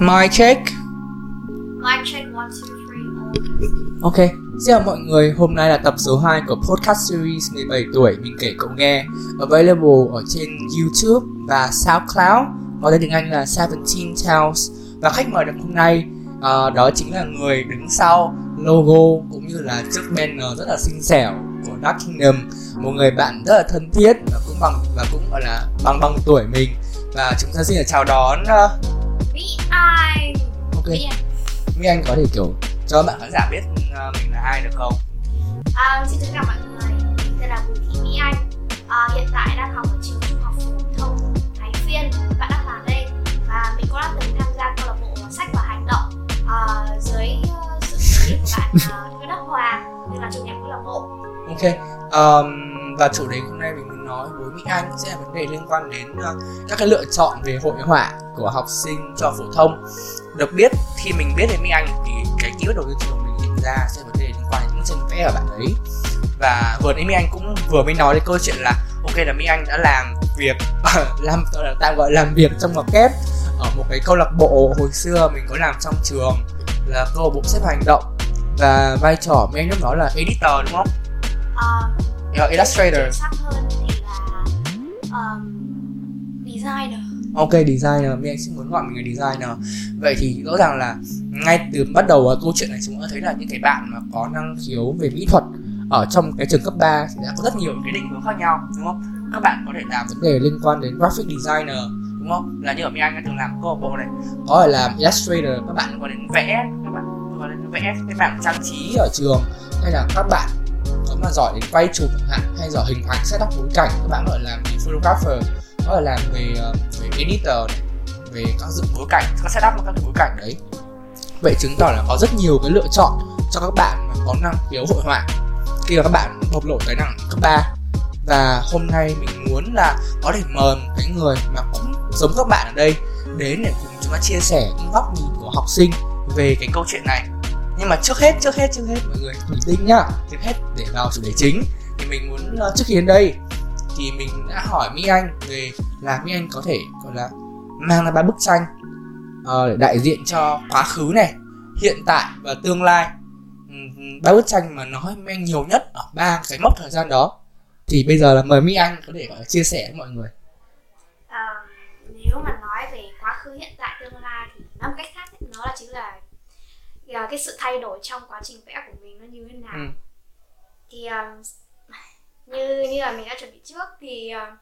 My check. Mic check one two three all. Ok, xin chào mọi người, hôm nay là tập số 2 của podcast series 17 tuổi mình kể cậu nghe. Available ở trên YouTube và SoundCloud. Có tên tiếng Anh là 17 Tales. Và khách mời đợt hôm nay ờ, đó chính là người đứng sau logo cũng như là chiếc banner rất là xinh xẻo của Dark Kingdom. Một người bạn rất là thân thiết và cũng bằng và cũng gọi là bằng bằng tuổi mình. Và chúng ta xin được chào đón ờ, Anh. Ok, Mỹ Anh. Mỹ Anh có thể kiểu cho bạn khán giả biết ờ, mình là ai được không? À, xin chào mọi người. Mình tên là Bùi Thị Mỹ Anh. À, hiện tại đang học ở trường trung học phổ thông Thái Phiên, bạn Đắc Hà đây. Và mình cũng đã từng tham gia câu lạc bộ sách và hành động à, dưới ờ, sự chỉ huy của bạn Nguyễn Đắc Hoàng, như là chủ nhiệm câu lạc bộ. Ok, um, và chủ đề hôm nay mình muốn nói Mỹ Anh sẽ là vấn đề liên quan đến uh, các cái lựa chọn về hội họa của học sinh cho phổ thông. Được biết khi mình biết đến Mỹ Anh thì cái ký ức đầu tiên của mình hiện ra sẽ là vấn đề liên quan đến những chân vẽ ở bạn ấy. Và vừa nãy Mỹ Anh cũng vừa mới nói đến câu chuyện là ok là Mỹ Anh đã làm việc làm tạm gọi làm việc trong ngoặc kép ở một cái câu lạc bộ hồi xưa mình có làm trong trường là câu lạc bộ xếp hành động và vai trò Mỹ Anh lúc đó là editor đúng không? À, Yeah, illustrator. chính xác hơn um, designer. Ok designer, mình sẽ muốn gọi mình là designer. Vậy thì rõ ràng là ngay từ bắt đầu à, câu chuyện này chúng ta thấy là những cái bạn mà có năng khiếu về mỹ thuật ở trong cái trường cấp 3 thì đã có rất nhiều cái định hướng khác nhau đúng không? Các bạn có thể làm vấn đề liên quan đến graphic designer đúng không? Là như ở Mỹ Anh đã từng làm câu lạc bộ này, có thể làm illustrator, các bạn có đến vẽ, các bạn có đến vẽ cái bảng trang trí ở trường hay là các bạn mà giỏi đến quay chụp chẳng hạn, hay giỏi hình ảnh, setup bối cảnh, các bạn có thể làm về photographer có thể làm về về editor này, về các dựng bối cảnh, các setup các cái bối cảnh đấy. Vậy chứng tỏ là có rất nhiều cái lựa chọn cho các bạn mà có năng khiếu hội họa khi mà các bạn bộc lộ tài năng cấp 3 và hôm nay mình muốn là có thể mời một cái người mà cũng giống các bạn ở đây đến để cùng chúng ta chia sẻ những góc nhìn của học sinh về cái câu chuyện này nhưng mà trước hết trước hết trước hết. Mọi người bình tĩnh nhá. Trước hết. Để vào chủ đề chính thì mình muốn ờ, trước khi đến đây thì mình đã hỏi Mỹ Anh về là Mỹ Anh có thể gọi là mang ra ba bức tranh ờ, để đại diện cho quá khứ này hiện tại và tương lai. Ừm, ba bức tranh mà nói Mỹ Anh nhiều nhất ở ba cái mốc thời gian đó. Thì bây giờ là mời Mỹ Anh có thể gọi là chia sẻ với mọi người. Ờ, nếu mà nói về quá khứ hiện tại tương lai thì nói một cách khác ấy, nó là chính là ờ, cái sự thay đổi trong quá trình vẽ của mình nó như thế nào Ừ. thì ờ, như như là mình đã chuẩn bị trước thì ờ,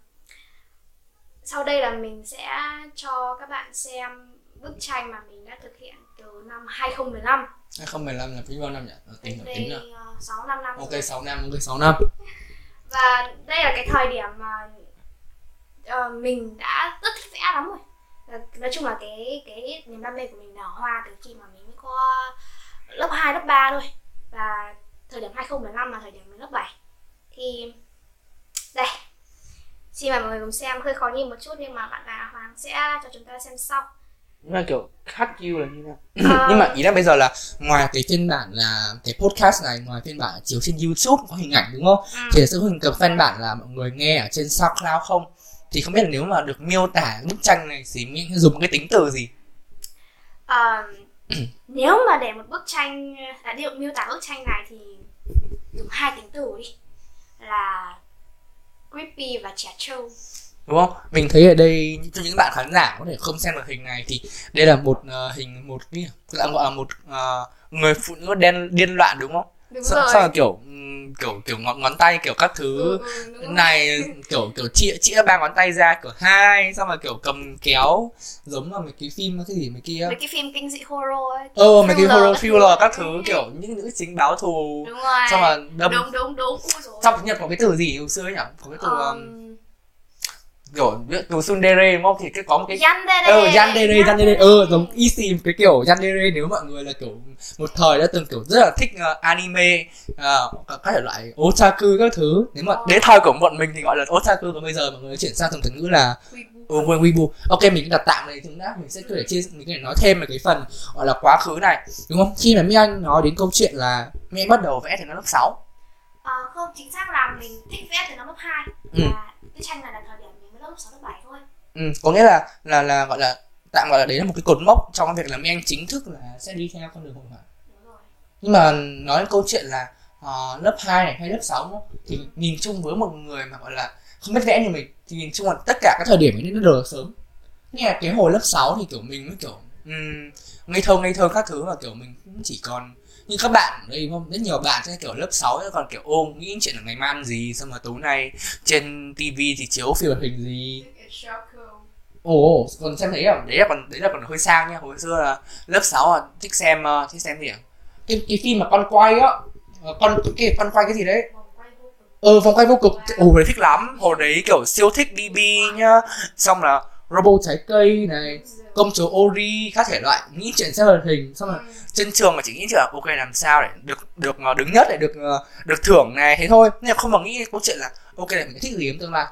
sau đây là mình sẽ cho các bạn xem bức tranh mà mình đã thực hiện từ năm 2015 2015 là bao năm nhỉ? Ờ, tính là tính đây là ờ, 6 năm năm Ok rồi. 6 năm, ok 6 năm và đây là cái thời điểm mà ờ, mình đã rất thích vẽ lắm rồi nói chung là cái cái niềm đam mê của mình nở hoa từ khi mà mình có lớp 2, lớp 3 thôi và thời điểm 2015 là thời điểm mình lớp 7 thì đây xin mời mọi người cùng xem hơi khó nhìn một chút nhưng mà bạn là Hoàng sẽ cho chúng ta xem sau Nhưng mà kiểu cut you là như nào? Ờ, Nhưng mà ý là bây giờ là ngoài cái phiên bản là cái podcast này ngoài phiên bản chiếu trên YouTube có hình ảnh đúng không? ừ. Thì sẽ hình cầm phiên bản là mọi người nghe ở trên SoundCloud không? Thì không biết là nếu mà được miêu tả bức tranh này thì mình sẽ dùng cái tính từ gì? Ờ, nếu mà để một bức tranh là điệu miêu tả bức tranh này thì dùng hai tính từ đi. Là creepy và trẻ trâu. Đúng không? Mình thấy ở đây cho những bạn khán giả có thể không xem được hình này thì đây là một uh, hình một cái gọi là một uh, người phụ nữ đen điên loạn đúng không? Đúng sao, rồi. sao là kiểu kiểu kiểu ngón ngón tay kiểu các thứ ừ, ừ, rồi. này kiểu kiểu chia chia ba ngón tay ra kiểu hai xong rồi kiểu cầm kéo giống là mấy cái phim cái gì mấy kia. Mấy cái phim kinh dị horror ấy ờ mấy cái horror thriller các thứ kiểu những nữ chính báo thù. Đúng rồi. Xong rồi đâm đúng đúng đúng. Ui tiếng nhật có cái từ gì hồi xưa ấy nhỉ? Có cái từ um, kiểu từ sundere đúng không? Thì cái có một cái yandere. Ờ yandere yandere. Ờ giống y xì cái kiểu yandere nếu mọi người là kiểu một thời đã từng kiểu rất là thích ờ, anime uh, các thể loại otaku các thứ. Nếu mà Ờ. đến thời của bọn mình thì gọi là otaku còn bây giờ mọi người chuyển sang thành từ ngữ là ừ, quên weibo ok mình đặt tạm này chúng đã mình sẽ có thể chia mình có thể nói thêm về cái phần gọi là quá khứ này đúng không? Khi mà mi anh nói đến câu chuyện là anh bắt đầu vẽ từ năm lớp 6 Ờ, không chính xác là mình thích vẽ từ năm lớp 2 Ừ. và cái tranh này là thời lớp 6 lớp 7 thôi. Ừ, có nghĩa là là là gọi là tạm gọi là đấy là một cái cột mốc trong cái việc là mấy anh chính thức là sẽ đi theo con đường hội họa. Nhưng mà nói đến câu chuyện là ờ, lớp 2 này hay lớp 6 nữa, thì nhìn chung với một người mà gọi là không biết vẽ như mình thì nhìn chung là tất cả các thời điểm ấy nó đều sớm. Nghe là cái hồi lớp 6 thì kiểu mình mới kiểu um, ngây thơ ngây thơ các thứ và kiểu mình cũng chỉ còn như các bạn đây không rất nhiều bạn sẽ kiểu lớp 6 còn kiểu ôm nghĩ chuyện là ngày mai ăn gì xong mà tối nay trên tivi thì chiếu phim hoạt hình gì. Ồ còn xem thấy à đấy là còn đấy là còn hơi sang nha hồi xưa là lớp 6 là thích xem uh, thích xem gì à cái cái phim mà con quay á ờ, con cái con quay cái gì đấy? Ờ vòng quay vô cực. Ồ hồi đấy thích lắm hồi đấy kiểu siêu thích bb nhá. Xong là robot trái cây này công chúa ori các thể loại nghĩ chuyện xem hoạt hình. Xong là Ừ. trên trường mà chỉ nghĩ là ok làm sao để được được ờ, đứng nhất để được ờ, được thưởng này thế thôi. Nhưng mà không mà nghĩ câu chuyện là ok là mình thích gì trong tương lai.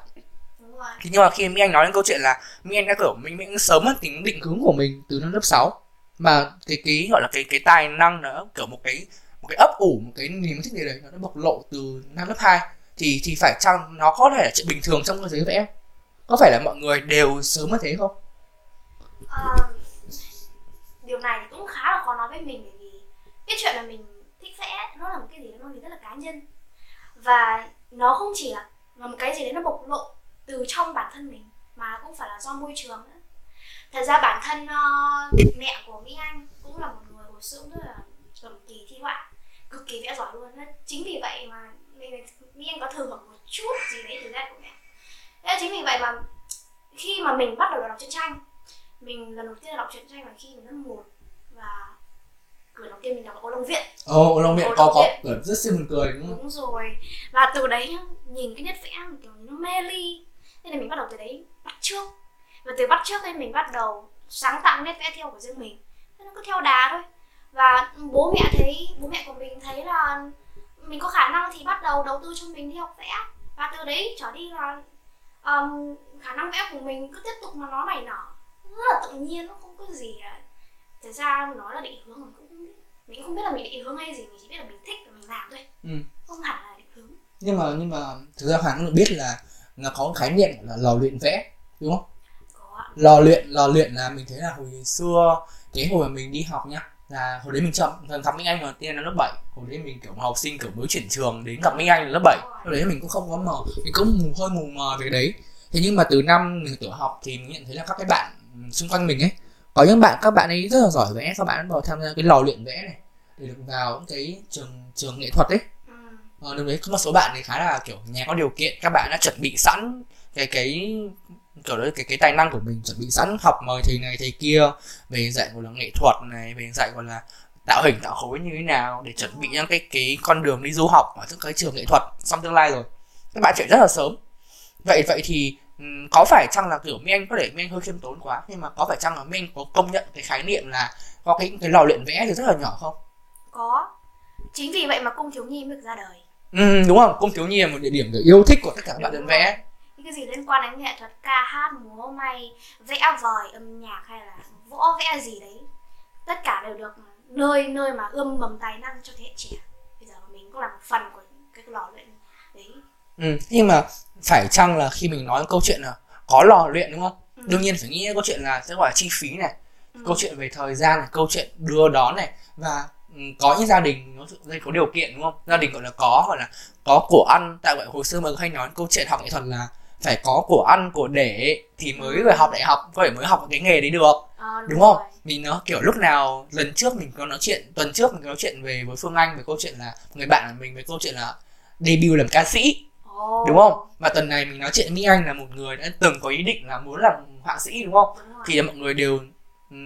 Rồi. Thì nhưng mà khi Mỹ Anh nói đến câu chuyện là Mỹ Anh đã kiểu mình mình sớm mất tính định hướng của mình từ năm lớp 6 mà cái cái gọi là cái cái tài năng đó kiểu một cái một cái ấp ủ một cái niềm thích gì đấy nó đã bộc lộ từ năm lớp 2 thì thì phải chăng nó có thể là chuyện bình thường trong cái giới vẽ có phải là mọi người đều sớm như thế không? À, điều này thì cũng khá là khó nói với mình bởi vì cái chuyện là mình thích vẽ nó là một cái gì đó nó rất là cá nhân. Và nó không chỉ là một cái gì đấy nó bộc lộ từ trong bản thân mình mà cũng phải là do môi trường nữa. Thật ra bản thân uh, mẹ của mỹ anh cũng là một người hồi xưa rất là cầm kỳ thi họa cực kỳ vẽ giỏi luôn. Chính vì vậy mà mình mỹ anh có thừa hưởng một chút gì đấy từ ra của mẹ. Thế chính vì vậy mà khi mà mình bắt đầu đọc truyện tranh mình lần đầu tiên đọc truyện tranh là khi mình lớp một và quyển đầu tiên mình đọc ô long viện. Ồ Long Viện Ồ, có có. Viện. kiểu rất siêu buồn cười đúng không? Đúng rồi. Và từ đấy nhìn cái nét vẽ kiểu nó mê ly. Nên là mình bắt đầu từ đấy bắt trước. Và từ bắt trước nên mình bắt đầu sáng tạo nét vẽ theo của riêng mình. Thế nó cứ theo đà thôi. Và bố mẹ thấy bố mẹ của mình thấy là mình có khả năng thì bắt đầu đầu tư cho mình đi học vẽ. Và từ đấy trở đi là um, khả năng vẽ của mình cứ tiếp tục mà nó nảy nở rất là tự nhiên nó không có gì là thật ra nói là định hướng mình cũng không biết mình không biết là mình định hướng hay gì mình chỉ biết là mình thích và mình làm thôi. Ừ. không hẳn là định hướng. Nhưng mà nhưng mà thực ra Hoàng cũng được biết là là có khái niệm là lò luyện vẽ đúng không? Có lò luyện lò luyện là mình thấy là hồi xưa cái hồi mà mình đi học nhá là hồi đấy mình chậm gặp Minh Anh mà tiên là lớp 7 hồi đấy mình kiểu học sinh kiểu mới chuyển trường đến gặp Minh Anh là lớp 7 hồi đấy mình cũng không có mờ mình cũng mù hơi mù mờ về cái đấy. Thế nhưng mà từ năm mình tiểu học thì mình nhận thấy là các cái bạn ừ, xung quanh mình ấy có những bạn các bạn ấy rất là giỏi vẽ các bạn vào tham gia cái lò luyện vẽ này để được vào những cái trường trường nghệ thuật ấy. Ờ, lúc đấy có một số bạn thì khá là kiểu nhà có điều kiện các bạn đã chuẩn bị sẵn cái cái kiểu đấy cái cái tài năng của mình chuẩn bị sẵn học mời thầy này thầy kia về dạy gọi là nghệ thuật này về dạy gọi là tạo hình tạo khối như thế nào để chuẩn bị những cái cái con đường đi du học ở những cái trường nghệ thuật trong tương lai rồi các bạn chạy rất là sớm vậy vậy thì ừm, có phải chăng là kiểu Minh Anh có thể Minh Anh hơi khiêm tốn quá nhưng mà có phải chăng là Minh Anh có công nhận cái khái niệm là có cái cái lò luyện vẽ thì rất là nhỏ không? có chính vì vậy mà cung thiếu nhi mới được ra đời Ừ, đúng không? Cung thiếu nhi là một địa điểm kiểu yêu thích của tất cả các bạn luyện vẽ. Những cái gì liên quan đến nghệ thuật ca hát múa may vẽ vời âm nhạc hay là võ vẽ gì đấy tất cả đều được nơi nơi mà ươm mầm tài năng cho thế hệ trẻ bây giờ mình cũng là một phần của cái lò luyện đấy Ừ, nhưng mà phải chăng là khi mình nói câu chuyện là có lò luyện đúng không? Ừ. Đương nhiên phải nghĩ đến câu chuyện là sẽ gọi là chi phí này, Ừ. câu chuyện về thời gian này, câu chuyện đưa đón này và ừ, có những gia đình nó có điều kiện đúng không? Gia đình gọi là có gọi là có của ăn, tại vậy hồi xưa mà hay nói câu chuyện học nghệ thuật là phải có của ăn của để thì mới về học đại học có thể mới học cái nghề đấy được. Ờ, đúng không? rồi. mình nó kiểu lúc nào lần trước mình có nói chuyện tuần trước mình có nói chuyện về với phương anh về câu chuyện là người bạn của mình về câu chuyện là debut làm ca sĩ. Ồ, đúng không? Và tuần này mình nói chuyện với Mỹ Anh là một người đã từng có ý định là muốn làm họa sĩ đúng không? Đúng rồi. thì mọi người đều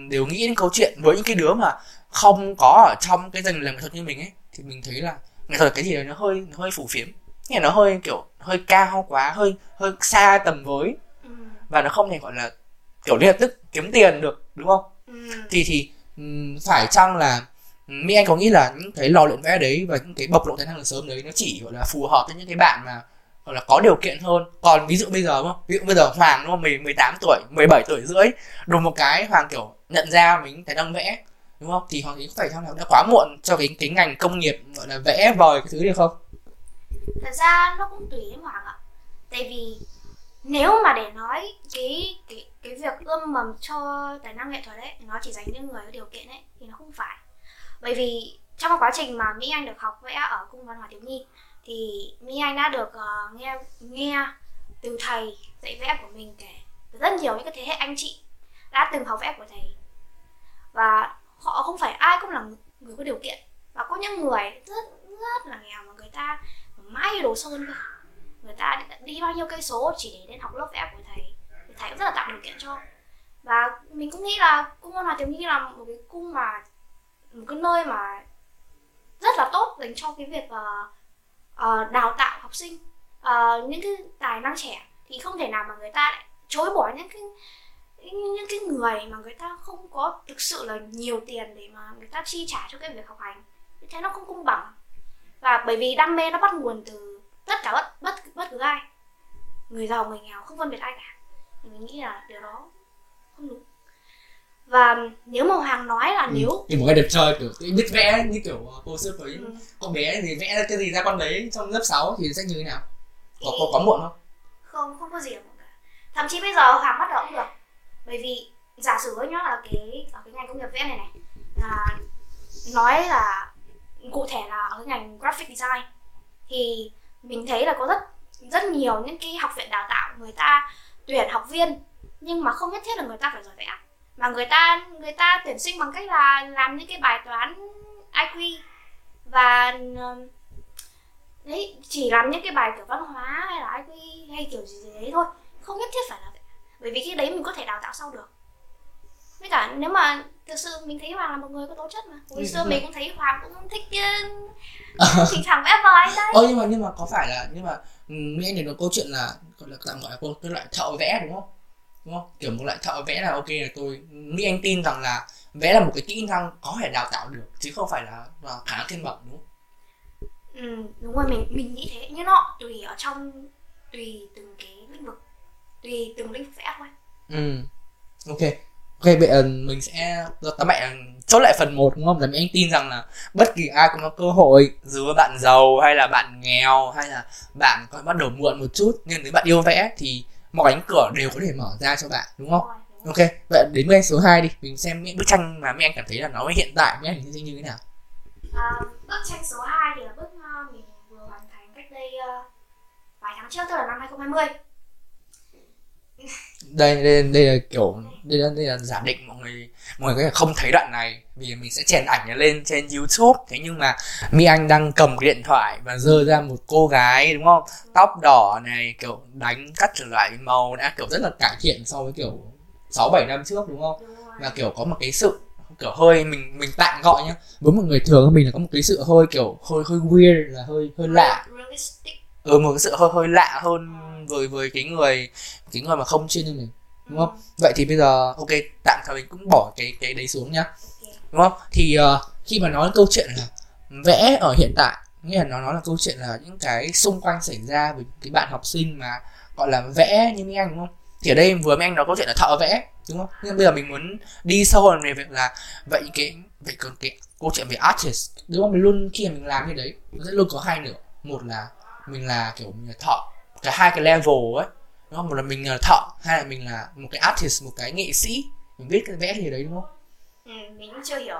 đều nghĩ đến câu chuyện với những cái đứa mà không có ở trong cái ngành làm nghệ thuật như mình ấy. Thì mình thấy là nghệ thuật cái gì đấy nó hơi nó hơi phủ phiếm. Nghĩa là nó hơi kiểu hơi cao quá hơi hơi xa tầm với. Ừ. và nó không thể gọi là kiểu lập tức kiếm tiền được đúng không? Ừ. thì thì phải chăng là Mỹ Anh có nghĩ là những cái lò luyện vẽ đấy và những cái bộc lộ tài năng sớm đấy nó chỉ gọi là phù hợp với những cái bạn mà gọi là có điều kiện hơn? Còn ví dụ bây giờ đúng không? Ví dụ bây giờ Hoàng đúng không? Mình 18 tuổi 17 tuổi rưỡi đùng một cái Hoàng kiểu nhận ra mình tài năng vẽ đúng không? Thì Hoàng nghĩ có phải chăng là đã quá muộn cho cái cái ngành công nghiệp gọi là vẽ vời cái thứ đi không thật ra nó cũng tùy đến hoàng ạ. Tại vì nếu mà để nói cái cái cái việc ươm mầm cho tài năng nghệ thuật ấy nó chỉ dành cho người có điều kiện ấy thì nó không phải. Bởi vì trong quá trình mà Mỹ Anh được học vẽ ở cung văn hóa thiếu nhi thì Mỹ Anh đã được uh, nghe nghe từ thầy dạy vẽ của mình kể rất nhiều những cái thế hệ anh chị đã từng học vẽ của thầy. Và họ không phải ai cũng là người có điều kiện và có những người rất rất là nghèo mà người ta mãi đồ sơn cơ. Người ta đi bao nhiêu cây số chỉ để đến học lớp vẽ của thầy. Thì thầy cũng rất là tạo điều kiện cho. Và mình cũng nghĩ là cung văn hóa thiếu nhi là một cái cung mà một cái nơi mà rất là tốt dành cho cái việc uh, uh, đào tạo học sinh. Uh, những cái tài năng trẻ thì không thể nào mà người ta lại chối bỏ những cái những cái người mà người ta không có thực sự là nhiều tiền để mà người ta chi trả cho cái việc học hành. Như thế nó không công bằng và bởi vì đam mê nó bắt nguồn từ tất cả bất bất bất cứ ai. Người giàu người nghèo không phân biệt ai cả. Thì mình nghĩ là điều đó không đúng. Và nếu mà hoàng nói là ừ. nếu thì một cái đẹp trời kiểu biết vẽ như kiểu cô xưa với ừ. con bé thì vẽ ra cái gì ra con đấy trong lớp 6 thì sẽ như thế nào? Có có, có muộn không? không không có gì cả. Thậm chí bây giờ hoàng bắt đầu cũng được. Bởi vì giả sử nhá là cái ở cái ngành công nghiệp vẽ này này là nói là cụ thể là ở cái ngành graphic design. Thì mình thấy là có rất rất nhiều những cái học viện đào tạo người ta tuyển học viên nhưng mà không nhất thiết là người ta phải giỏi vẽ mà người ta người ta tuyển sinh bằng cách là làm những cái bài toán IQ và đấy chỉ làm những cái bài kiểu văn hóa hay là IQ hay kiểu gì, gì đấy thôi. Không nhất thiết phải là vậy bởi vì cái đấy mình có thể đào tạo sau được với cả nếu mà thực sự mình thấy hoàng là một người có tố chất mà. Hồi ừ, xưa mình cũng thấy hoàng cũng thích uh, thỉnh thoảng vẽ vời đấy. Ơ nhưng mà nhưng mà có phải là nhưng mà nghe anh nói câu chuyện là gọi là tạm gọi là cái loại thợ vẽ đúng không? Đúng không? Kiểu một loại thợ vẽ là ok là tôi nghĩ anh tin rằng là vẽ là một cái kỹ năng có thể đào tạo được chứ không phải là, là khả năng thiên bẩm đúng không? Ừ đúng rồi mình mình nghĩ thế. Nhưng nó tùy ở trong tùy từng cái lĩnh vực tùy từng lĩnh vực vẽ thôi. Ừ. Ok ok vậy mình sẽ tóm lại chốt lại phần 1 đúng không? là vì anh tin rằng là bất kỳ ai cũng có cơ hội dù bạn giàu hay là bạn nghèo hay là bạn có bắt đầu muộn một chút nhưng nếu bạn yêu vẽ thì mọi cánh cửa đều có thể mở ra cho bạn đúng không? Ok, vậy đến bức số 2 đi, mình xem những bức tranh mà mấy anh cảm thấy là nó hiện tại mấy anh như như thế nào. À, bức tranh số 2 thì là bức ờ, mình vừa hoàn thành cách đây uh, vài tháng trước tức là năm 2020 đây đây đây là kiểu đây là, đây là giả định mọi người mọi người có thể không thấy đoạn này vì mình sẽ chèn ảnh lên trên youtube. Thế nhưng mà mi anh đang cầm cái điện thoại và dơ ra một cô gái đúng không? Tóc đỏ này kiểu đánh cắt trở lại màu đã kiểu rất là cải thiện so với kiểu sáu bảy năm trước đúng không? Và kiểu có một cái sự kiểu hơi mình mình tạm gọi nhá. Với một người thường mình là có một cái sự hơi kiểu hơi hơi weird là hơi hơi lạ. Ừ một cái sự hơi hơi lạ hơn với với cái người cái người mà không chuyên như mình đúng không? Vậy thì bây giờ ok tạm thời mình cũng bỏ cái cái đấy xuống nhá. Đúng không? Thì uh, khi mà nói câu chuyện là vẽ ở hiện tại nghĩa là nó nói là câu chuyện là những cái xung quanh xảy ra với cái bạn học sinh mà gọi là vẽ như mấy anh đúng không? Thì ở đây vừa mấy anh nói câu chuyện là thợ vẽ đúng không? Nhưng bây giờ mình muốn đi sâu hơn về việc là vậy cái vậy còn cái câu chuyện về artist đúng không? Mình luôn khi mà mình làm như đấy nó sẽ luôn có hai nửa, một là mình là kiểu mình là thợ cả hai cái level ấy đúng không? Một là mình là thợ hay là mình là một cái artist một cái nghệ sĩ. Mình biết cái vẽ gì đấy đúng không? Ừ, mình cũng chưa hiểu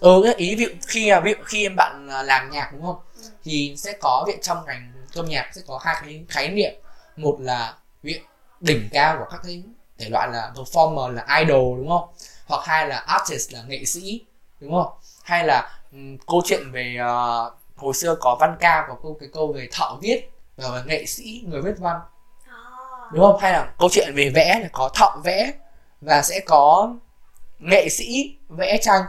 ừ cái ý ví dụ khi ví dụ khi em bạn làm nhạc đúng không? Ừ. thì sẽ có viện trong ngành âm nhạc sẽ có hai cái khái niệm. Một là viện đỉnh cao của các cái thể loại là performer là idol đúng không? Hoặc hai là artist là nghệ sĩ đúng không? Hay là um, câu chuyện về uh, hồi xưa có văn ca có câu cái câu về thợ viết và nghệ sĩ người viết văn. À. đúng không? Hay là câu chuyện về vẽ là có thợ vẽ và sẽ có nghệ sĩ vẽ tranh.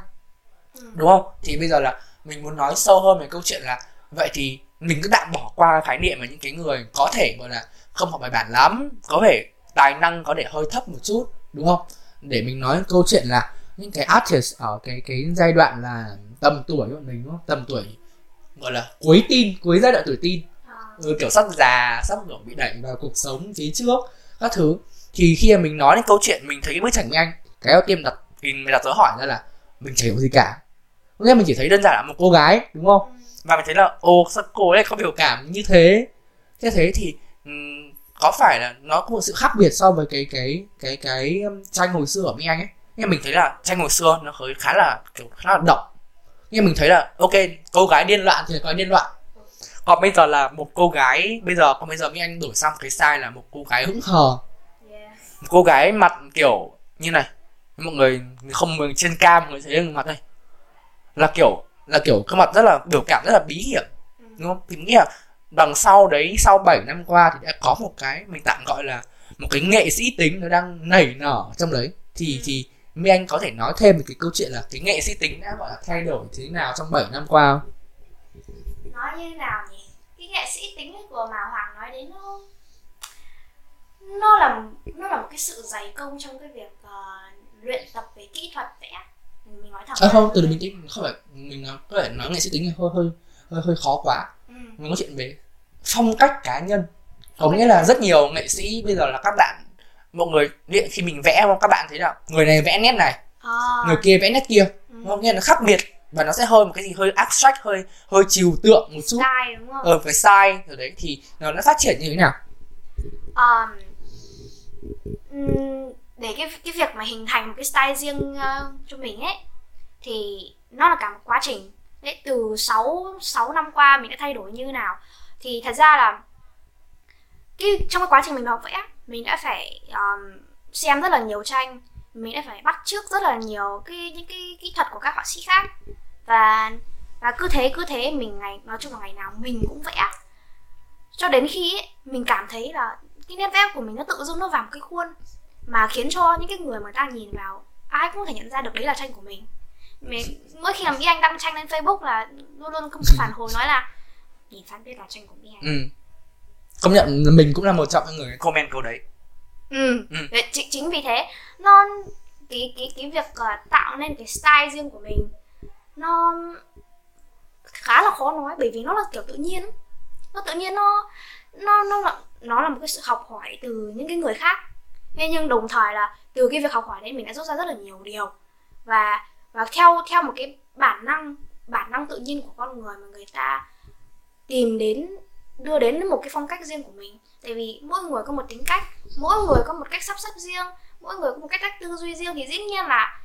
Ừ. đúng không? Thì bây giờ là mình muốn nói sâu hơn về câu chuyện là vậy thì mình cứ tạm bỏ qua khái niệm mà những cái người có thể gọi là không học bài bản lắm có thể tài năng có thể hơi thấp một chút đúng không? Để mình nói câu chuyện là những cái artist ở cái cái giai đoạn là tầm tuổi của mình đúng không? Tầm tuổi gọi là cuối tin cuối giai đoạn tuổi tin kiểu sắp già sắp kiểu bị đẩy vào cuộc sống phía trước các thứ. Thì khi mà mình nói đến câu chuyện mình thấy cái bức tranh anh cái đầu tiên đặt mình đặt dấu hỏi ra là mình chả hiểu gì cả. Nghĩa mình chỉ thấy đơn giản là một cô gái đúng không? Và mình thấy là ô sao cô ấy có biểu cảm như thế? Thế thế thì có phải là nó có một sự khác biệt so với cái cái cái cái um, tranh hồi xưa ở Mỹ Anh ấy? Nhưng mình thấy là tranh hồi xưa nó hơi khá là kiểu khá là động nhưng mình thấy là ok cô gái điên loạn thì có điên loạn còn bây giờ là một cô gái bây giờ còn bây giờ Mỹ Anh đổi sang cái style là một cô gái hững hờ yeah. một cô gái mặt kiểu như này mọi người không người trên cam mọi người thấy mặt đây là kiểu là kiểu cái mặt rất là biểu cảm rất là bí hiểm Ừ. đúng không thì mình nghĩ là đằng sau đấy sau 7 năm qua thì đã có một cái mình tạm gọi là một cái nghệ sĩ tính nó đang nảy nở trong đấy thì Ừ. thì Mỹ Anh có thể nói thêm về cái câu chuyện là cái nghệ sĩ tính đã gọi là thay đổi thế nào trong 7 năm qua không? Nói như nào nhỉ cái nghệ sĩ tính của mà hoàng nói đến nó nó là nó là một cái sự dày công trong cái việc ờ, luyện tập về kỹ thuật vẽ mình nói thẳng À, không, từ từ bình tĩnh, không phải mình nói có thể nói nghệ sĩ tính hơi hơi hơi hơi khó quá. ừ. Mình nói chuyện về phong cách cá nhân. Có nghĩa là rất nhiều nghệ sĩ bây giờ là các bạn mọi người điện khi mình vẽ các bạn thấy là người này vẽ nét này, Ờ, người kia vẽ nét kia, ừ. nó nghĩa là khác biệt và nó sẽ hơi một cái gì hơi abstract hơi hơi trừu tượng một chút. Style đúng không? Ở cái style rồi đấy thì nó đã phát triển như thế nào? Um, để cái cái việc mà hình thành một cái style riêng ờ, cho mình ấy thì nó là cả một quá trình. Đấy từ 6 6 năm qua mình đã thay đổi như nào. Thì thật ra là cái trong cái quá trình mình học vẽ mình đã phải um, xem rất là nhiều tranh. Mình đã phải bắt chước rất là nhiều cái những cái kỹ thuật của các họa sĩ khác và và cứ thế cứ thế mình ngày nói chung là ngày nào mình cũng vẽ cho đến khi ấy, mình cảm thấy là cái nét vẽ của mình nó tự dưng nó vào một cái khuôn mà khiến cho những cái người mà người ta nhìn vào ai cũng có thể nhận ra được đấy là tranh của mình mình, mỗi khi làm Mỹ Anh đăng tranh lên Facebook là luôn luôn có một phản hồi nói là nhìn phát biết là tranh của Mỹ Anh ừ. công nhận là mình cũng là một trong những người comment câu đấy ừ. Ừ. Đấy, chính, chính vì thế nó cái cái cái việc ờ, tạo nên cái style riêng của mình nó khá là khó nói bởi vì nó là kiểu tự nhiên. Nó tự nhiên nó nó nó là nó là một cái sự học hỏi từ những cái người khác. Thế nhưng đồng thời là từ cái việc học hỏi đấy mình đã rút ra rất là nhiều điều. Và và theo theo một cái bản năng bản năng tự nhiên của con người mà người ta tìm đến, đưa đến một cái phong cách riêng của mình. Tại vì mỗi người có một tính cách, mỗi người có một cách sắp xếp riêng, mỗi người có một cách cách tư duy riêng thì dĩ nhiên là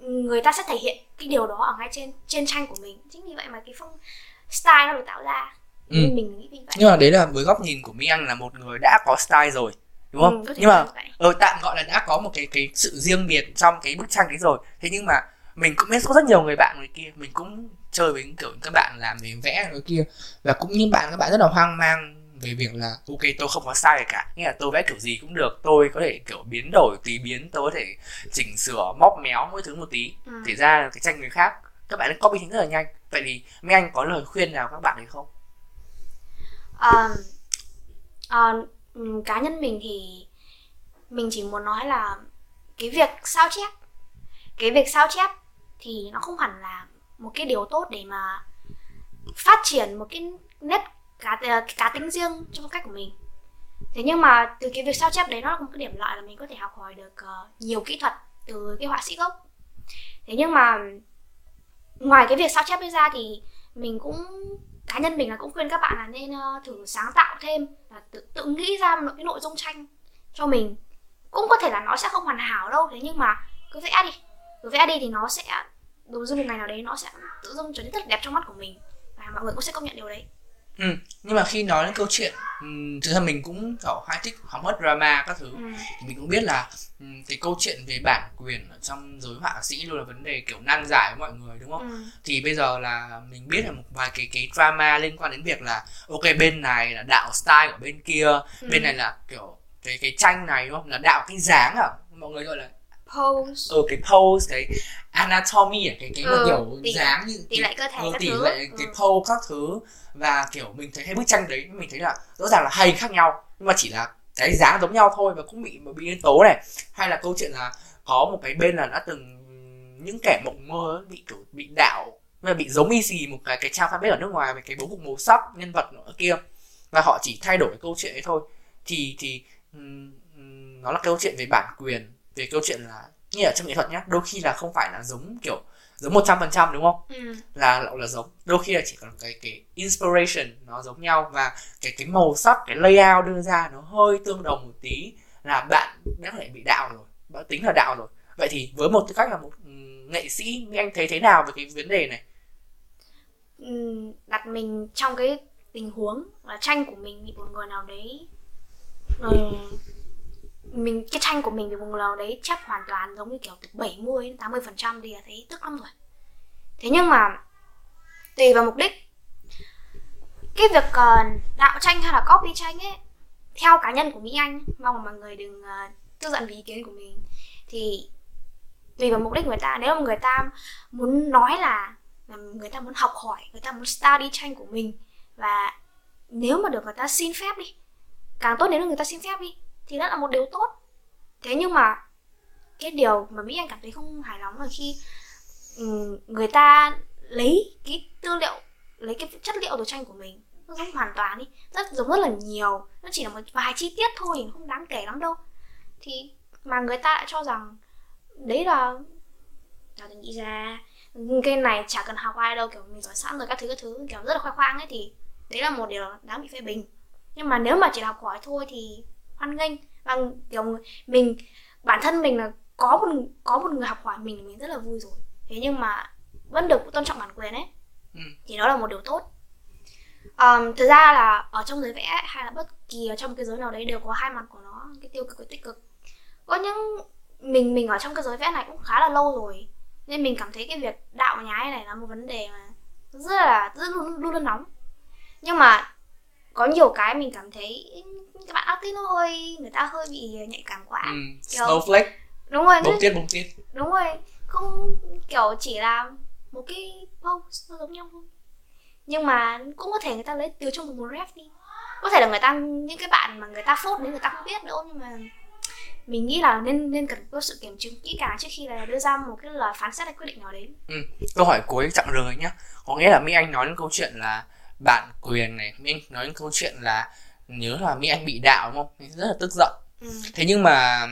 người ta sẽ thể hiện cái điều đó ở ngay trên trên tranh của mình. Chính vì vậy mà cái phong style nó được tạo ra. Ừ. nên mình nghĩ vì vậy. Nhưng mà đấy là với góc nhìn của Mỹ Anh là một người đã có style rồi đúng không? Ừ, nhưng mà như ờ tạm gọi là đã có một cái cái sự riêng biệt trong cái bức tranh đấy rồi. Thế nhưng mà mình cũng biết có rất nhiều người bạn người kia mình cũng chơi với kiểu các bạn làm về vẽ người kia. Và cũng như bạn các bạn rất là hoang mang về việc là ok tôi không có gì cả. Nghĩa là tôi vẽ kiểu gì cũng được tôi có thể kiểu biến đổi tùy biến tôi có thể chỉnh sửa móc méo mỗi thứ một tí. Ừ. thì ra cái tranh người khác các bạn ấy copy rất là nhanh. Vậy thì mấy anh có lời khuyên nào các bạn ấy không? Ờ, ừm, cá nhân mình thì mình chỉ muốn nói là cái việc sao chép cái việc sao chép thì nó không hẳn là một cái điều tốt để mà phát triển một cái nét cá ờ, cá tính riêng trong cách của mình. Thế nhưng mà từ cái việc sao chép đấy nó là một cái điểm lợi là mình có thể học hỏi được uh, nhiều kỹ thuật từ cái họa sĩ gốc. Thế nhưng mà ngoài cái việc sao chép ấy ra thì mình cũng cá nhân mình là cũng khuyên các bạn là nên uh, thử sáng tạo thêm và tự, tự nghĩ ra một cái nội dung tranh cho mình. Cũng có thể là nó sẽ không hoàn hảo đâu thế nhưng mà cứ vẽ đi. Cứ vẽ đi thì nó sẽ đối với một ngày nào đấy nó sẽ tự dưng trở nên rất đẹp trong mắt của mình. Và mọi người cũng sẽ công nhận điều đấy. Ừ, nhưng mà khi nói đến câu chuyện ừm, thực ra mình cũng kiểu hay thích hóng hớt drama các thứ ừ. thì mình cũng biết là ừm, cái câu chuyện về bản quyền ở trong giới họa sĩ luôn là vấn đề kiểu nan giải với mọi người đúng không? Ừ. Thì bây giờ là mình biết là một vài cái cái drama liên quan đến việc là ok bên này là đạo style của bên kia, Ừ. bên này là kiểu cái cái tranh này đúng không? Là đạo cái dáng à? Mọi người gọi là pose ở cái pose cái anatomy à cái cái Ừ, kiểu tỷ- dáng như tỷ lệ cơ thể ờ, các tỷ lệ cái Ừ. pose các thứ. Và kiểu mình thấy hai bức tranh đấy mình thấy là rõ ràng là hay khác nhau. Nhưng mà chỉ là cái dáng giống nhau thôi và cũng bị bị biến tố này. Hay là câu chuyện là có một cái bên là đã từng những kẻ mộng mơ bị kiểu bị đạo và bị giống y xì một cái cái trang fanpage ở nước ngoài về cái bố cục màu sắc nhân vật nữa kia. Và họ chỉ thay đổi cái câu chuyện ấy thôi. Thì thì ừm, nó là câu chuyện về bản quyền về câu chuyện là như ở trong nghệ thuật nhá đôi khi là không phải là giống kiểu giống một trăm phần trăm đúng không? Ừ. là là giống. Đôi khi là chỉ còn cái cái inspiration nó giống nhau và cái cái màu sắc cái layout đưa ra nó hơi tương đồng một tí là bạn đã thể bị đạo rồi bạn tính là đạo rồi. Vậy thì với một tư cách là một nghệ sĩ anh thấy thế nào về cái vấn đề này? Đặt mình trong cái tình huống là tranh của mình bị một người nào đấy rồi mình cái tranh của mình về vùng lầu đấy chép hoàn toàn giống như kiểu từ 70 đến 80 phần trăm thì là thấy tức lắm rồi. Thế nhưng mà tùy vào mục đích. Cái việc uh, đạo tranh hay là copy tranh ấy theo cá nhân của mỹ anh mong là mọi người đừng uh, tức giận vì ý kiến của mình thì tùy vào mục đích người ta. Nếu mà người ta muốn nói là, là người ta muốn học hỏi người ta muốn study tranh của mình và nếu mà được người ta xin phép đi càng tốt nếu người ta xin phép đi thì đó là một điều tốt. Thế nhưng mà cái điều mà mỹ anh cảm thấy không hài lòng là khi ừ, người ta lấy cái tư liệu, lấy cái chất liệu từ tranh của mình, nó giống hoàn toàn đi, rất giống rất là nhiều, nó chỉ là một vài chi tiết thôi không đáng kể lắm đâu. Thì mà người ta lại cho rằng đấy là, tao nghĩ ra, cái này chả cần học ai đâu, kiểu mình giỏi sẵn rồi các thứ các thứ kiểu rất là khoe khoang ấy, thì đấy là một điều đáng bị phê bình. Nhưng mà nếu mà chỉ là học hỏi thôi thì hoan nghênh. Và kiểu mình bản thân mình là có một có một người học hỏi mình mình rất là vui rồi. Thế nhưng mà vẫn được tôn trọng bản quyền ấy. Ừ. thì đó là một điều tốt. Um, thực ra là ở trong giới vẽ hay là bất kỳ ở trong cái giới nào đấy đều có hai mặt của nó cái tiêu cực và tích cực. Có những mình mình ở trong cái giới vẽ này cũng khá là lâu rồi nên mình cảm thấy cái việc đạo nhái này là một vấn đề mà rất là rất luôn luôn, luôn nóng. Nhưng mà có nhiều cái mình cảm thấy các bạn artist nó hơi người ta hơi bị nhạy cảm quá. Ừ, kiểu, snowflake. Đúng rồi bông tiết bông tiết. đúng rồi không kiểu chỉ là một cái post nó giống nhau thôi. Nhưng mà cũng có thể người ta lấy từ trong một ref đi. Có thể là người ta những cái bạn mà người ta phốt đến người ta không biết đâu nhưng mà mình nghĩ là nên nên cần có sự kiểm chứng kỹ càng trước khi là đưa ra một cái lời phán xét hay quyết định nào đấy ừ. câu hỏi cuối chặng rời nhá. Có nghĩa là mỹ anh nói đến câu chuyện là bản quyền này mỹ anh nói đến câu chuyện là nhớ là mỹ anh bị đạo đúng không? Rất là tức giận. Ừ. thế nhưng mà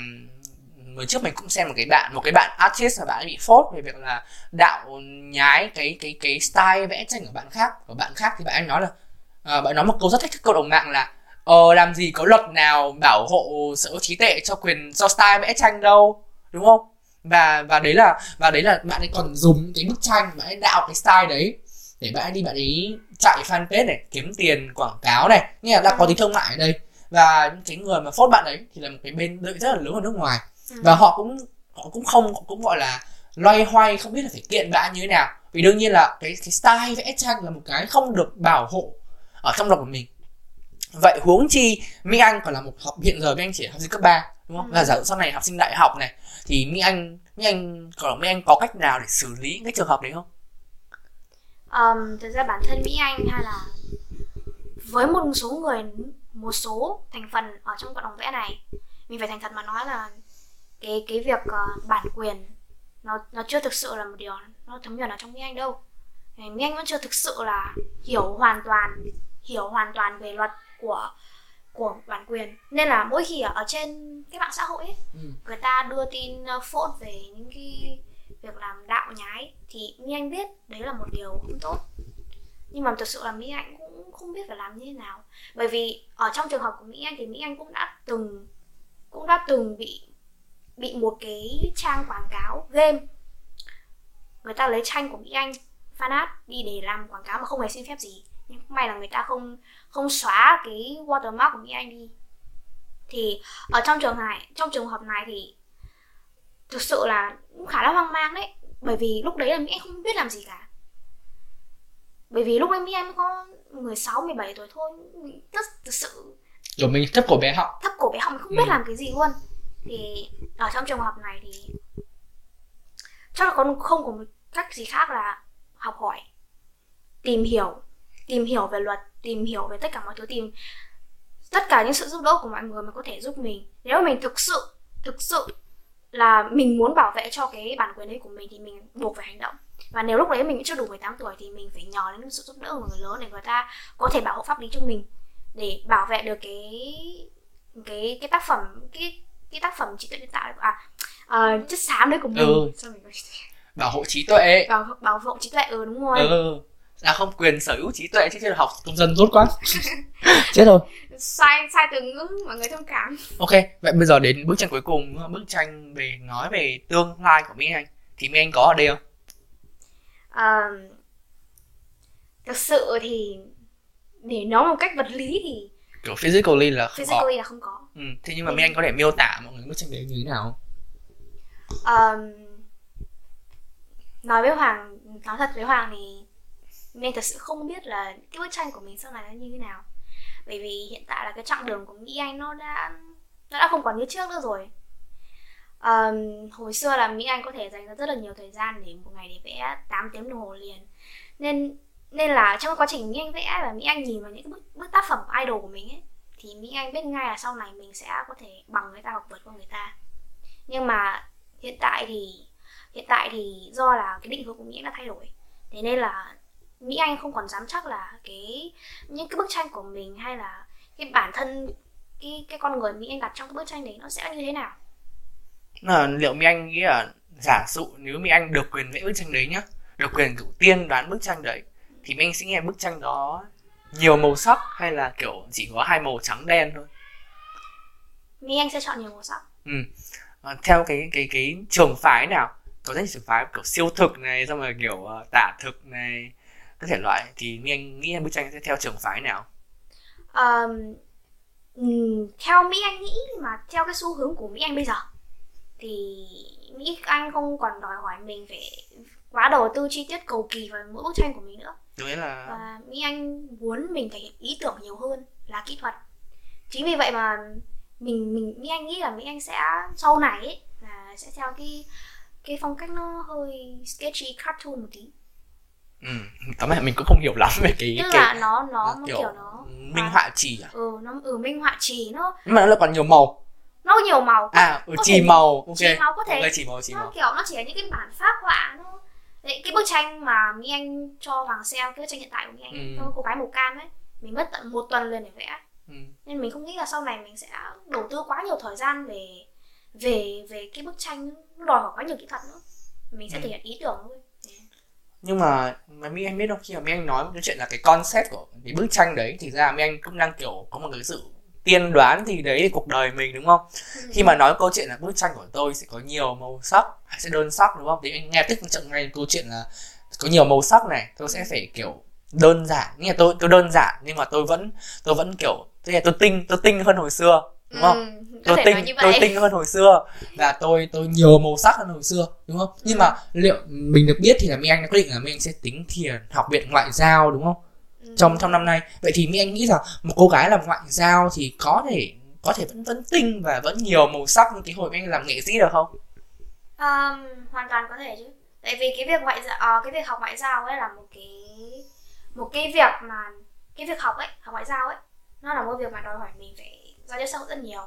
mới trước mình cũng xem một cái bạn một cái bạn artist là bạn ấy bị phốt về việc là đạo nhái cái cái cái style vẽ tranh của bạn khác của bạn khác thì bạn anh nói là à, bạn nói một câu rất thách thức cộng đồng mạng là ờ làm gì có luật nào bảo hộ sở hữu trí tuệ cho quyền cho style vẽ tranh đâu đúng không? Và và đấy là và đấy là bạn ấy còn dùng cái bức tranh bạn ấy đạo cái style đấy để bạn ấy đi bạn ấy chạy fanpage này kiếm tiền quảng cáo này nghĩa là đã có tính thương mại ở đây và cái người mà phốt bạn ấy thì là một cái bên đợi rất là lớn ở nước ngoài ừ. và họ cũng họ cũng không cũng gọi là loay hoay không biết là phải kiện bạn như thế nào vì đương nhiên là cái cái style vẽ tranh là một cái không được bảo hộ ở trong lòng của mình vậy huống chi Mỹ Anh còn là một học hiện giờ Mỹ Anh chỉ học sinh cấp 3 đúng không? Ừ. Là giả dụ sau này học sinh đại học này thì Mỹ Anh Mỹ Anh còn Mỹ Anh có cách nào để xử lý cái trường hợp đấy không? Um, thực ra bản thân Mỹ Anh hay là với một số người một số thành phần ở trong cộng đồng vẽ này mình phải thành thật mà nói là cái cái việc uh, bản quyền nó nó chưa thực sự là một điều nó thấm nhuần ở trong Mỹ Anh đâu Mỹ Anh vẫn chưa thực sự là hiểu hoàn toàn hiểu hoàn toàn về luật của của bản quyền nên là mỗi khi ở trên cái mạng xã hội ấy, ừ. người ta đưa tin ờ, phốt về những cái việc làm đạo nhái thì Mỹ Anh biết, đấy là một điều không tốt. Nhưng mà thực sự là Mỹ Anh cũng không biết phải làm như thế nào. Bởi vì ở trong trường hợp của Mỹ Anh thì Mỹ Anh cũng đã từng, cũng đã từng bị bị một cái trang quảng cáo game. Người ta lấy tranh của Mỹ Anh fanart đi để làm quảng cáo mà không hề xin phép gì. Nhưng may là người ta không không xóa cái watermark của Mỹ Anh đi. Thì ở trong trường này trong trường hợp này thì thực sự là cũng khá là hoang mang đấy. Bởi vì lúc đấy là Mỹ Anh không biết làm gì cả. Bởi vì lúc đấy Mỹ Anh có 16, 17 tuổi thôi. Rất thực sự kiểu mình thấp cổ bé họng thấp cổ bé họng mình không biết ừ. làm cái gì luôn. Thì ở trong trường hợp này thì chắc là con không có một cách gì khác là học hỏi tìm hiểu tìm hiểu về luật tìm hiểu về tất cả mọi thứ tìm tất cả những sự giúp đỡ của mọi người mà có thể giúp mình. Nếu mình thực sự thực sự là mình muốn bảo vệ cho cái bản quyền đấy của mình thì mình buộc phải hành động. Và nếu lúc đấy mình chưa đủ 18 tuổi thì mình phải nhờ đến sự giúp đỡ của người lớn để người ta có thể bảo hộ pháp lý cho mình để bảo vệ được cái cái cái tác phẩm cái cái tác phẩm trí tuệ nhân tạo à uh, chất xám đấy của mình. Ừ. bảo hộ trí tuệ. Bảo bảo hộ trí tuệ ừ đúng rồi. Ừ là không quyền sở hữu trí tuệ chứ chưa học. Công dân tốt quá. Chết rồi. Sai sai từ ngữ mọi người thông cảm. Ok vậy bây giờ đến bức tranh cuối cùng bức tranh về nói về tương lai của mỹ anh. Thì mỹ anh có ở đây không? Um, thực sự thì để nói một cách vật lý thì kiểu physically là không physically có. là không có. Ừ. thế nhưng mà mỹ anh có thể miêu tả mọi người bức tranh đấy như thế nào um, nói với hoàng nói thật với hoàng thì mình thật sự không biết là cái bức tranh của mình sau này nó như thế nào. Bởi vì hiện tại là cái chặng đường của mỹ anh nó đã nó đã không còn như trước nữa rồi. Um, hồi xưa là mỹ anh có thể dành ra rất là nhiều thời gian để một ngày để vẽ 8 tiếng đồng hồ liền. Nên nên là trong quá trình mỹ anh vẽ và mỹ anh nhìn vào những bức, bức tác phẩm của idol của mình ấy thì mỹ anh biết ngay là sau này mình sẽ có thể bằng người ta hoặc vượt qua người ta. Nhưng mà hiện tại thì hiện tại thì do là cái định hướng của mỹ anh đã thay đổi. Thế nên là mỹ anh không còn dám chắc là cái những cái bức tranh của mình hay là cái bản thân cái cái con người mỹ anh đặt trong cái bức tranh đấy nó sẽ như thế nào? Là liệu mỹ anh nghĩ là giả dụ nếu mỹ anh được quyền vẽ bức tranh đấy nhá được quyền kiểu tiên đoán bức tranh đấy thì mỹ anh sẽ nghe bức tranh đó nhiều màu sắc hay là kiểu chỉ có hai màu trắng đen thôi? Mỹ anh sẽ chọn nhiều màu sắc. Ừ. À, theo cái cái cái trường phái nào? Có rất nhiều trường phái kiểu siêu thực này xong rồi kiểu uh, tả thực này các thể loại thì mỹ anh nghĩ bức tranh sẽ theo trường phái nào? Um, theo mỹ anh nghĩ mà theo cái xu hướng của mỹ anh bây giờ thì mỹ anh không còn đòi hỏi mình phải quá đầu tư chi tiết cầu kỳ vào mỗi bức tranh của mình nữa. Đúng là và mỹ anh muốn mình thể hiện ý tưởng nhiều hơn là kỹ thuật. Chính vì vậy mà mình mình mỹ anh nghĩ là mỹ anh sẽ sau này ấy, là sẽ theo cái cái phong cách nó hơi sketchy cartoon một tí ừ. Tóm lại mình cũng không hiểu lắm về cái tức cái là nó nó, kiểu, kiểu nó minh họa chỉ à? Ừ nó ừ minh họa chỉ nó. Nhưng mà nó là còn nhiều màu. Nó nhiều màu. À ừ, chỉ thể- màu. ok. chỉ màu có thể ok chỉ màu chỉ nó màu. kiểu nó chỉ là những cái bản phác họa nó. Đấy, cái bức tranh mà mỹ anh cho hoàng xem cái bức tranh hiện tại của mỹ anh Ừ. ừ. cô gái màu cam ấy mình mất tận một tuần liền để vẽ. Ừ. nên mình không nghĩ là sau này mình sẽ đầu tư quá nhiều thời gian về về về cái bức tranh nó đòi hỏi quá nhiều kỹ thuật nữa. Mình sẽ Ừ. thể hiện ý tưởng thôi nhưng mà mà mi anh biết không? Khi mà mi anh nói một cái chuyện là cái concept của cái bức tranh đấy thì ra mi anh cũng đang kiểu có một cái sự tiên đoán thì đấy là cuộc đời mình đúng không? Khi mà nói câu chuyện là bức tranh của tôi sẽ có nhiều màu sắc hay sẽ đơn sắc đúng không? Thì anh nghe tức trận ngay câu chuyện là có nhiều màu sắc này tôi sẽ phải kiểu đơn giản. Nghĩa là tôi tôi đơn giản nhưng mà tôi vẫn tôi vẫn kiểu tức là tôi tinh tôi tinh hơn hồi xưa đúng không? ừ, tôi tinh tôi tinh hơn hồi xưa. Và tôi tôi nhiều màu sắc hơn hồi xưa đúng không? Nhưng mà liệu mình được biết thì là mỹ anh đã quyết định là mỹ anh sẽ tính thiền học viện ngoại giao đúng không? Ừ. trong trong năm nay. Vậy thì mỹ anh nghĩ rằng một cô gái làm ngoại giao thì có thể có thể vẫn vẫn tinh và vẫn nhiều màu sắc như cái hồi mỹ anh làm nghệ sĩ được không? Um, hoàn toàn có thể chứ. Tại vì cái việc ngoại giao ờ, cái việc học ngoại giao ấy là một cái một cái việc mà cái việc học ấy học ngoại giao ấy nó là một việc mà đòi hỏi mình phải giao tiếp xã hội rất nhiều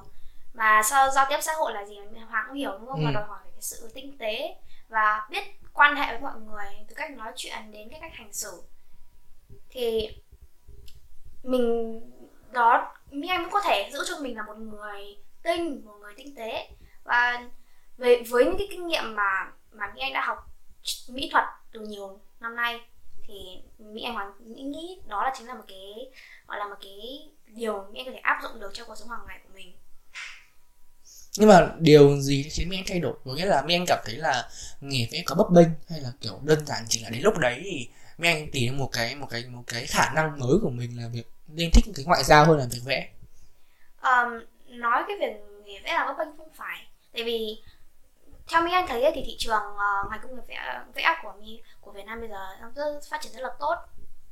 mà sao giao tiếp xã hội là gì? Hoàng cũng hiểu đúng không? Ừ. mà đòi hỏi về cái sự tinh tế và biết quan hệ với mọi người từ cách nói chuyện đến cái cách hành xử. Thì mình đó mỹ anh cũng có thể giữ cho mình là một người tinh một người tinh tế. Và về với những cái kinh nghiệm mà mà mỹ anh đã học mỹ thuật từ nhiều năm nay thì mỹ anh hoàn nghĩ đó là chính là một cái gọi là một cái điều mỹ anh có thể áp dụng được trong cuộc sống hàng ngày của mình nhưng mà điều gì khiến mỹ anh thay đổi? Có nghĩa là mỹ anh cảm thấy là nghề vẽ có bấp bênh hay là kiểu đơn giản chỉ là đến lúc đấy thì mỹ anh tìm một cái một cái một cái khả năng mới của mình là việc nên thích cái ngoại giao hơn là việc vẽ? Um, nói cái việc nghề vẽ là bấp bênh không phải. Tại vì theo mỹ anh thấy thì thị trường uh, ngành công nghiệp vẽ vẽ của mi của Việt Nam bây giờ nó rất phát triển rất là tốt.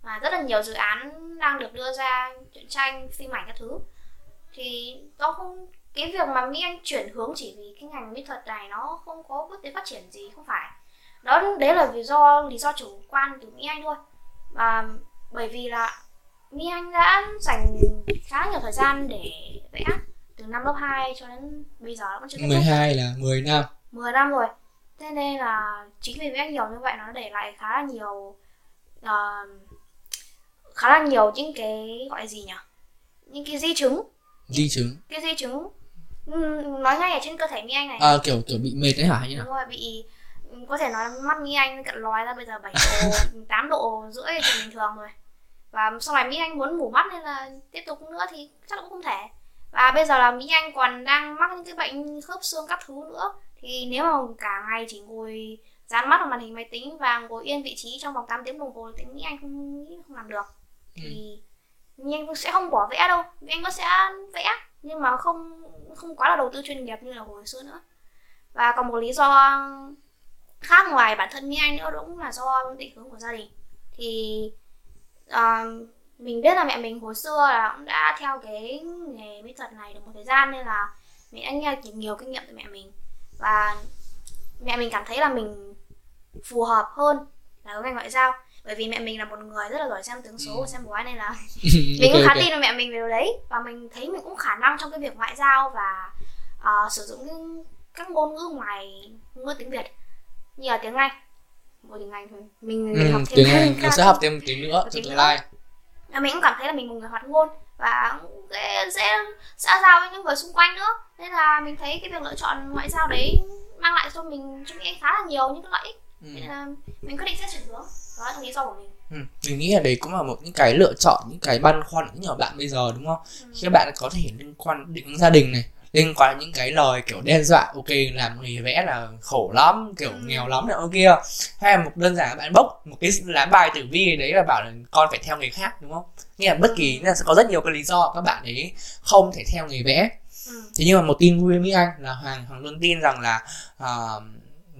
Và rất là nhiều dự án đang được đưa ra truyện tranh phim ảnh các thứ. Thì nó không cái việc mà mỹ anh chuyển hướng chỉ vì cái ngành mỹ thuật này nó không có bước tiến phát triển gì không phải. Đó đấy là vì do lý do chủ quan từ mỹ anh thôi. Và bởi vì là mỹ anh đã dành khá nhiều thời gian để vẽ từ năm lớp 2 cho đến bây giờ nó vẫn chưa kết thúc. 12 là 10 năm. 10 năm rồi. Thế nên là chính vì vẽ nhiều như vậy nó để lại khá là nhiều ờ, khá là nhiều những cái gọi là gì nhỉ? Những cái di chứng. Di chứng. Cái di chứng nói ngay ở trên cơ thể mỹ anh này. À, kiểu kiểu bị mệt đấy hả hay như nào? đúng rồi bị có thể nói mắt Mỹ Anh cận lói ra bây giờ 7 độ 8 độ rưỡi thì bình thường rồi. Và sau này Mỹ Anh muốn mủ mắt hay là tiếp tục nữa thì chắc cũng không thể. Và bây giờ là Mỹ Anh còn đang mắc những cái bệnh khớp xương các thứ nữa. Thì nếu mà cả ngày chỉ ngồi dán mắt vào màn hình máy tính và ngồi yên vị trí trong vòng 8 tiếng đồng hồ thì Mỹ Anh không nghĩ không làm được. Thì ừ. Mỹ Anh sẽ không bỏ vẽ đâu Mỹ Anh vẫn sẽ vẽ nhưng mà không không quá là đầu tư chuyên nghiệp như là hồi xưa nữa. Và còn một lý do khác ngoài bản thân Mỹ Anh nữa cũng là do định hướng của gia đình. Thì uh, mình biết là mẹ mình hồi xưa là cũng đã theo cái nghề mỹ thuật này được một thời gian nên là mẹ anh nghe nhiều kinh nghiệm từ mẹ mình. Và mẹ mình cảm thấy là mình phù hợp hơn là với ngành ngoại giao bởi vì mẹ mình là một người rất là giỏi xem tướng số và ừ. xem bói nên là mình cũng khá okay. tin vào mẹ mình về điều đấy. Và mình thấy mình cũng khả năng trong cái việc ngoại giao và uh, sử dụng các ngôn ngữ ngoài ngôn tiếng việt. Như là tiếng anh. Một tiếng anh thôi. Mình, ừ, học thêm tiếng anh. mình sẽ học thêm tiếng nữa trong tương lai. Và mình cũng cảm thấy là mình một người hoạt ngôn và sẽ sẽ xã giao với những người xung quanh nữa. Nên là mình thấy cái việc lựa chọn ngoại giao đấy mang lại cho mình cho mình khá là nhiều những cái lợi ích. Ừ. nên là mình quyết định sẽ chuyển hướng đó là lý do của mình Ừ, mình nghĩ là đấy cũng là một những cái lựa chọn những cái băn khoăn những nhỏ bạn bây giờ đúng không ừ. khi các bạn có thể liên quan định gia đình này liên quan đến những cái lời kiểu đe dọa ok làm nghề vẽ là khổ lắm kiểu ừ. nghèo lắm này kia hay là một đơn giản bạn bốc một cái lá bài tử vi đấy là bảo là con phải theo nghề khác đúng không nghĩa là bất kỳ là sẽ có rất nhiều cái lý do các bạn ấy không thể theo nghề vẽ ừ. thế nhưng mà một tin vui với mỹ anh là hoàng hoàng luôn tin rằng là uh,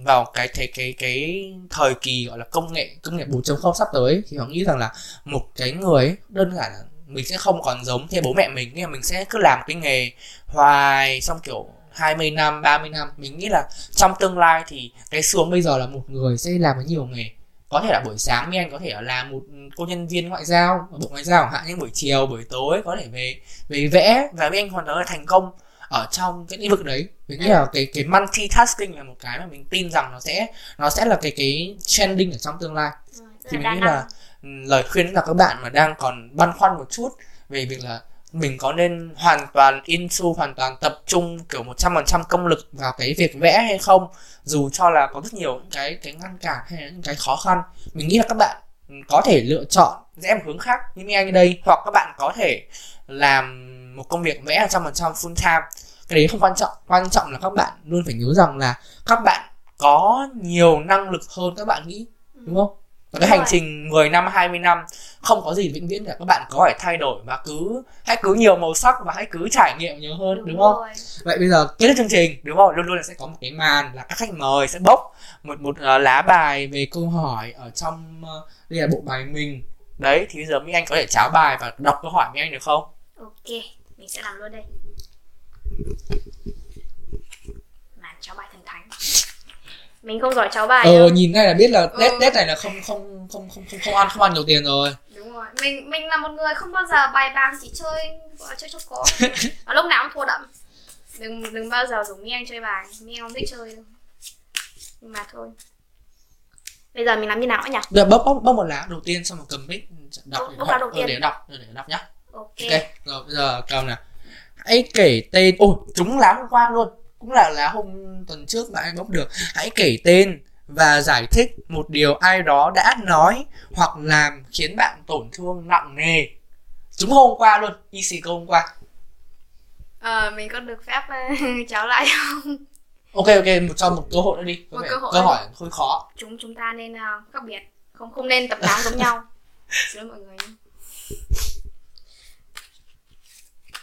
vào cái cái cái cái thời kỳ, gọi là, công nghệ công nghệ 4.0 sắp tới thì họ nghĩ rằng là một cái người đơn giản là mình sẽ không còn giống theo bố mẹ mình nhưng mà mình sẽ cứ làm cái nghề hoài, xong kiểu 20 năm 30 năm. Mình nghĩ là trong tương lai thì cái xuống bây giờ là một người sẽ làm với nhiều nghề. Có thể là buổi sáng mi anh có thể là một cô nhân viên ngoại giao, bộ ngoại giao hạn, nhưng buổi chiều, buổi tối có thể về về vẽ, và mi anh hoàn toàn là thành công ở trong cái lĩnh vực đấy. Mình nghĩ là cái cái multitasking là một cái mà mình tin rằng nó sẽ nó sẽ là cái cái trending ở trong tương lai. Ừ, thì mình nghĩ là lời khuyên là các bạn mà đang còn băn khoăn một chút về việc là mình có nên hoàn toàn into hoàn toàn tập trung kiểu một trăm phần trăm công lực vào cái việc vẽ hay không dù cho là có rất nhiều những cái cái ngăn cản hay những cái khó khăn. Mình nghĩ là các bạn có thể lựa chọn rẽ một hướng khác như anh đây hoặc các bạn có thể làm một công việc vẽ trăm phần trăm full time. Cái đấy không quan trọng. Quan trọng là các bạn luôn phải nhớ rằng là các bạn có nhiều năng lực hơn các bạn nghĩ đúng không? Và cái hành trình 10 năm 20 năm không có gì vĩnh viễn cả. Các bạn có thể thay đổi và cứ hãy cứ nhiều màu sắc và hãy cứ trải nghiệm nhiều hơn đúng, đúng không? rồi. vậy bây giờ kết thúc chương trình đúng không? Luôn luôn là sẽ có một cái màn là các khách mời sẽ bốc một một uh, lá bài về câu hỏi ở trong uh, đây là bộ bài mình. Đấy thì bây giờ mỹ anh có thể cháo bài và đọc câu hỏi mỹ anh được không? Ok mình sẽ làm luôn đây. Màn cháo bài thần thánh. Mình không giỏi cháu bài ờ đâu. nhìn ngay là biết là ừ. tết tết này là không không không không không không ăn không ăn nhiều tiền rồi. Đúng rồi. Mình mình là một người không bao giờ bài bạc chỉ chơi chơi cho có. Và lúc nào cũng thua đậm. Đừng đừng bao giờ dùng mi anh chơi bài. Mi anh không thích chơi đâu. Nhưng mà thôi. Bây giờ mình làm như nào nhỉ? Giờ bóc bóc bóc một lá đầu tiên xong rồi cầm mic đọc bóc, bóc lá đầu tiên. để đọc để đọc nhá ok, okay. rồi bây giờ cầm nè hãy kể tên ôi trúng lá hôm qua luôn. Cũng là lá hôm tuần trước mà anh bốc được. Hãy kể tên và giải thích một điều ai đó đã nói hoặc làm khiến bạn tổn thương nặng nề. Chúng hôm qua luôn easy câu hôm qua. Ờ mình có được phép uh, cháu lại không? Ok ok một cho một cơ hội nữa đi. Một cơ hội câu hỏi hơi khó. Chúng chúng ta nên uh, khác biệt. Không không nên tập đám giống nhau. Xin mọi người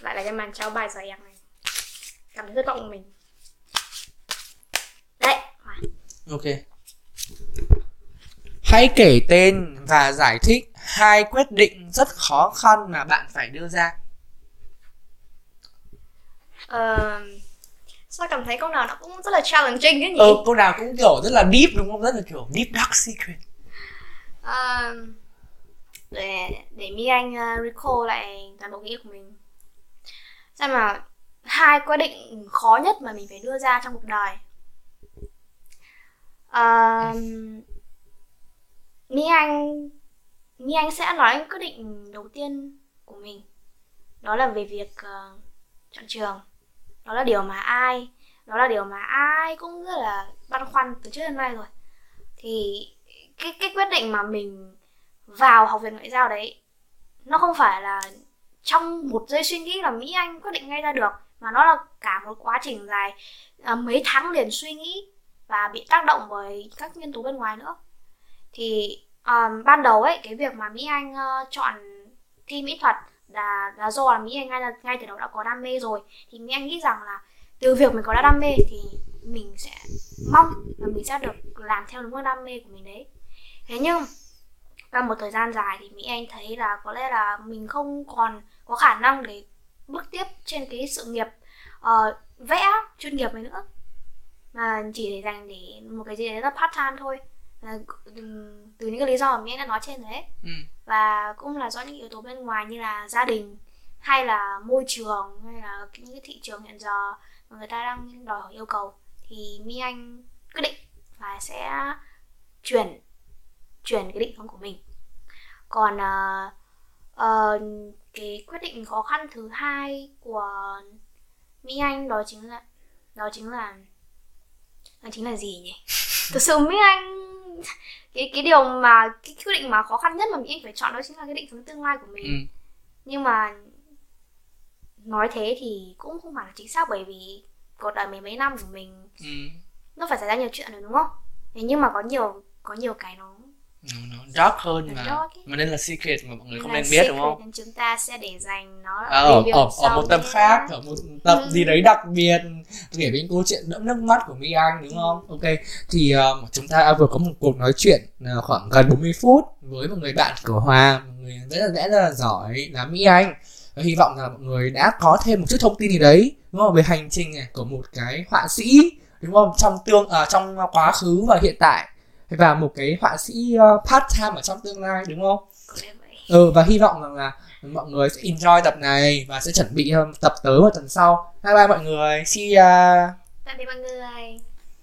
lại là cái màn trao bài giải này cảm thấy thất vọng của mình Đấy. Ok. Hãy kể tên và giải thích hai quyết định rất khó khăn mà bạn phải đưa ra. Ờ... Sao cảm thấy câu nào nó cũng rất là challenging ấy nhỉ? Ừ, câu nào cũng kiểu rất là deep đúng không? Rất là kiểu deep dark secret. Uh, để để mi anh uh, recall lại toàn bộ ức của mình xem mà hai quyết định khó nhất mà mình phải đưa ra trong cuộc đời? Uh, Mỹ Anh Mỹ Anh sẽ nói quyết định đầu tiên của mình. Đó là về việc uh, chọn trường. Đó là điều mà ai đó là điều mà ai cũng rất là băn khoăn từ trước đến nay rồi. Thì cái cái quyết định mà mình vào học viện ngoại giao đấy nó không phải là trong một giây suy nghĩ là Mỹ Anh quyết định ngay ra được mà nó là cả một quá trình dài à, mấy tháng liền suy nghĩ và bị tác động bởi các nhân tố bên ngoài nữa. Thì um, ban đầu ấy cái việc mà Mỹ Anh uh, chọn thi mỹ thuật là là do là Mỹ Anh ngay ngay từ đầu đã có đam mê rồi. Thì Mỹ Anh nghĩ rằng là từ việc mình có đã đam mê thì mình sẽ mong là mình sẽ được làm theo đúng cái đam mê của mình đấy. Thế nhưng qua một thời gian dài thì Mỹ Anh thấy là có lẽ là mình không còn có khả năng để bước tiếp trên cái sự nghiệp uh, vẽ chuyên nghiệp này nữa. Mà chỉ để dành để một cái gì đấy là part time thôi. Là từ những cái lý do mà Mỹ đã nói trên đấy. Ừ. và cũng là do những yếu tố bên ngoài như là gia đình hay là môi trường hay là những cái thị trường hiện giờ mà người ta đang đòi hỏi yêu cầu thì Mi Anh quyết định và sẽ chuyển chuyển cái định hướng của mình. Còn uh, uh, cái quyết định khó khăn thứ hai của Mỹ Anh đó chính là đó chính là đó chính là gì nhỉ thực sự Mỹ Anh cái cái điều mà cái quyết định mà khó khăn nhất mà Mỹ Anh phải chọn đó chính là cái định hướng tương lai của mình ừ. nhưng mà nói thế thì cũng không phải là chính xác bởi vì cuộc đời mấy mấy năm của mình ừ. nó phải xảy ra nhiều chuyện rồi đúng không nhưng mà có nhiều có nhiều cái nó nó dark hơn mà. dark mà nên là secret mà mọi người không nên biết đúng không? nên chúng ta sẽ để dành nó à, ở ở, ở một tập khác ở một tập ừ. gì đấy đặc biệt. Kể về câu chuyện đẫm nước mắt của mỹ anh đúng không? Ok thì uh, chúng ta vừa có một cuộc nói chuyện uh, khoảng gần 40 phút với một người bạn của hoa một người rất là rất là giỏi là mỹ anh. Và hy vọng là mọi người đã có thêm một chút thông tin gì đấy đúng không? Về hành trình này của một cái họa sĩ đúng không? Trong tương à, trong quá khứ và hiện tại và một cái họa sĩ ờ, part time ở trong tương lai, đúng không? Ừ và hy vọng rằng là mọi người sẽ enjoy tập này và sẽ chuẩn bị ờ, tập tới vào tuần sau. Bye bye mọi người. See ya. Tạm biệt mọi người.